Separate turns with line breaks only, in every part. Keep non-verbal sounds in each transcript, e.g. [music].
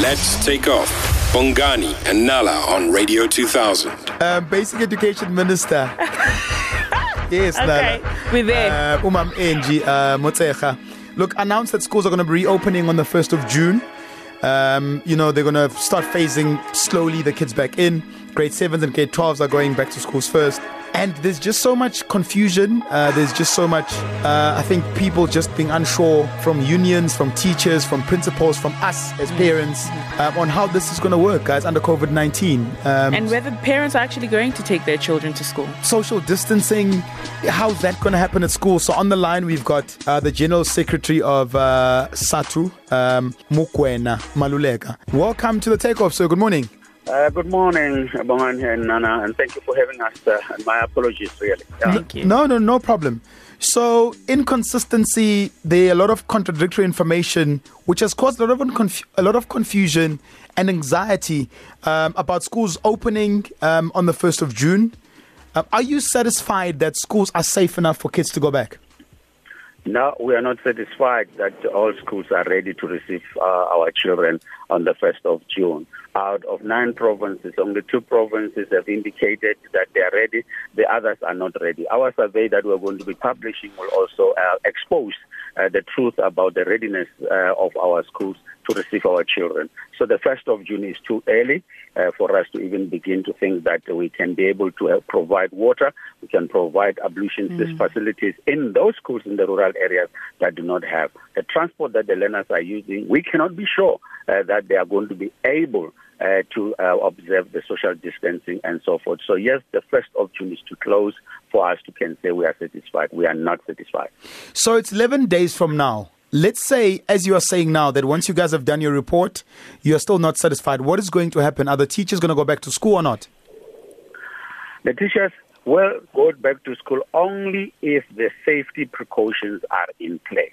Let's take off. Bongani and Nala on Radio 2000.
Um, Basic Education Minister. [laughs] yes,
Okay,
Nala.
we're there.
Uh, Umam Angie uh, Motshekga. Look, announced that schools are going to be reopening on the 1st of June. Um, you know, they're going to start phasing slowly the kids back in. Grade 7s and grade 12s are going back to schools first. And there's just so much confusion. Uh, there's just so much, uh, I think, people just being unsure from unions, from teachers, from principals, from us as parents um, on how this is going to work, guys, under COVID 19. Um,
and whether parents are actually going to take their children to school.
social distancing how's that going to happen at school so on the line we've got uh, the general secretary of uh, SADTU um, Mugwena Maluleke welcome to the takeoff sir good morning
Uh, good morning, Bongan and Nana, and thank you for having us. Uh, and my apologies, really. Yeah.
Thank you.
no no no problem so inconsistency there are a lot of contradictory information which has caused a lot of, conf- a lot of confusion and anxiety um, about schools opening um, on the 1st of june uh, are you satisfied that schools are safe enough for kids to go back
No, we are not satisfied that all schools are ready to receive uh, our children on the 1st of June. Out of nine provinces, only two provinces have indicated that they are ready. The others are not ready. Our survey that we're going to be publishing will also uh, expose uh, the truth about the readiness uh, of our schools to receive our children. So the 1st of June is too early uh, for us to even begin to think that we can be able to uh, provide water, we can provide ablution mm. facilities in those schools in the rural areas that do not have. The transport that the learners are using, we cannot be sure uh, that they are going to be able uh, to uh, observe the social distancing and so forth. So yes, the 1st of June is to close for us to can say we are satisfied. We are not satisfied.
So it's 11 days from now. Let's say, as you are saying now, that once you guys have done your report, you are still not satisfied. What is going to happen? Are the teachers going to go back to school or not?
The teachers will go back to school only if the safety precautions are in place.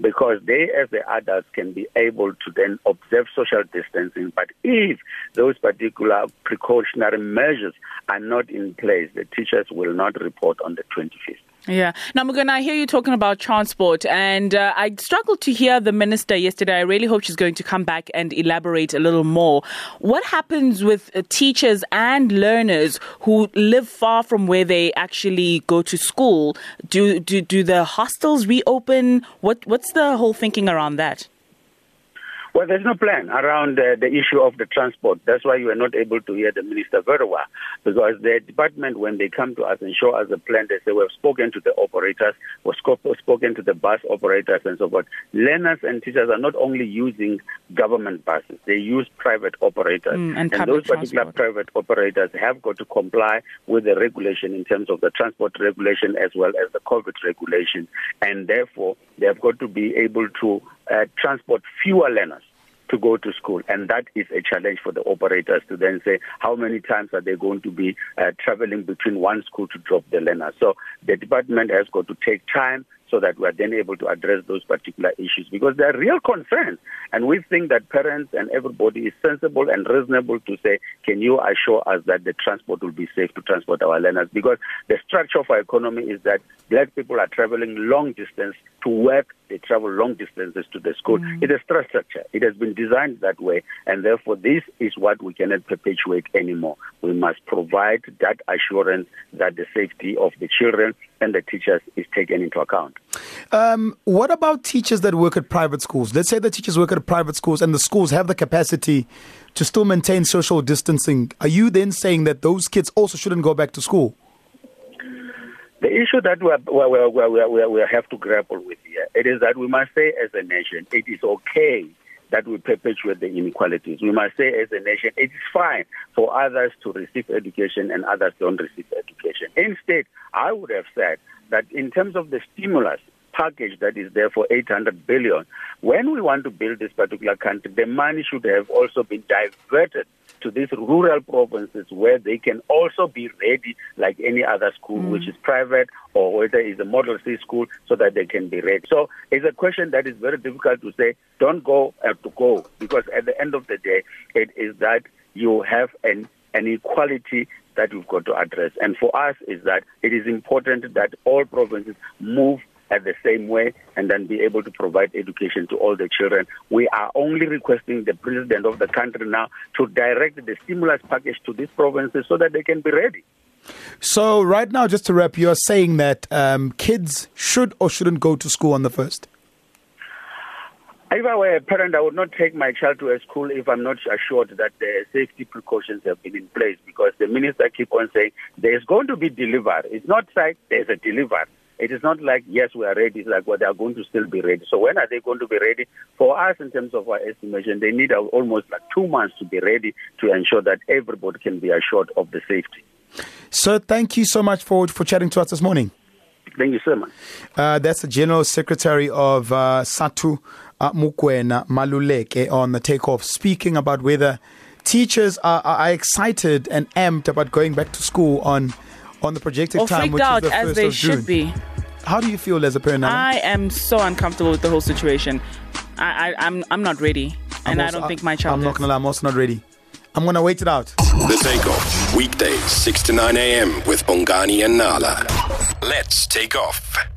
Because they, as the adults, can be able to then observe social distancing. But if those particular precautionary measures are not in place, the teachers will not report on the 25th.
Yeah. Now, Mugan, I hear you talking about transport, and uh, I struggled to hear the minister yesterday. I really hope she's going to come back and elaborate a little more. What happens with uh, teachers and learners who live far from where they actually go to school? Do do, do the hostels reopen? What what's the whole thinking around that?
Well, there's no plan around uh, the issue of the transport. That's why you are not able to hear the minister very well. Because the department, when they come to us and show us a plan, they say, we've spoken to the operators, we've spoken to the bus operators and so forth. Learners and teachers are not only using government buses, they use private operators.
Mm, and
and those particular
transport.
private operators have got to comply with the regulation in terms of the transport regulation as well as the COVID regulation. And therefore, they have got to be able to uh, transport fewer learners to go to school. And that is a challenge for the operators to then say how many times are they going to be uh, traveling between one school to drop the learners. So the department has got to take time so that we are then able to address those particular issues because they are real concerns. And we think that parents and everybody is sensible and reasonable to say, can you assure us that the transport will be safe to transport our learners? Because the structure of our economy is that black people are traveling long distance to work, they travel long distances to the school. Mm. It is a structure. It has been designed that way, and therefore this is what we cannot perpetuate anymore. We must provide that assurance that the safety of the children and the teachers is taken into account.
Um, what about teachers that work at private schools? Let's say the teachers work at private schools and the schools have the capacity to still maintain social distancing. Are you then saying that those kids also shouldn't go back to school?
The issue that we, are, we, we, we, we, we have to grapple with here it is that we must say as a nation it is okay that we perpetuate the inequalities. We must say as a nation it is fine for others to receive education and others don't receive education. Instead, I would have said that in terms of the stimulus package that is there for 800 billion, when we want to build this particular country, the money should have also been diverted to these rural provinces where they can also be ready like any other school, mm. which is private or whether it's a model C school, so that they can be ready. So it's a question that is very difficult to say, don't go uh, to go, because at the end of the day, it is that you have an, an equality that we've got to address. And for us is that it is important that all provinces move at the same way and then be able to provide education to all the children. We are only requesting the president of the country now to direct the stimulus package to these provinces so that they can be ready.
So, right now, just to wrap, you're saying that um, kids should or shouldn't go to school on the first?
If I were a parent, I would not take my child to a school if I'm not assured that the safety precautions have been in place because the minister keep on saying there's going to be delivered. It's not like there's a deliver. It is not like, yes, we are ready. It's like, well, they are going to still be ready. So when are they going to be ready? For us, in terms of our estimation, they need almost like two months to be ready to ensure that everybody can be assured of the safety.
So thank you so much for, for chatting to us this morning.
Thank you so much.
Uh, that's the General Secretary of uh, SADTU, uh, Mugwena Maluleke, on the takeoff, speaking about whether teachers are, are excited and amped about going back to school on on the projected
or
time,
which
is
the
as
they
of June.
should be.
How do you feel as a parent?
I am so uncomfortable with the whole situation. I, I, I'm I'm not ready, and
also,
I don't think my child.
I'm not gonna lie. I'm also not ready. I'm gonna wait it out.
The Takeoff, weekdays 6 to 9 a.m. with Bongani and Nala. Let's take off.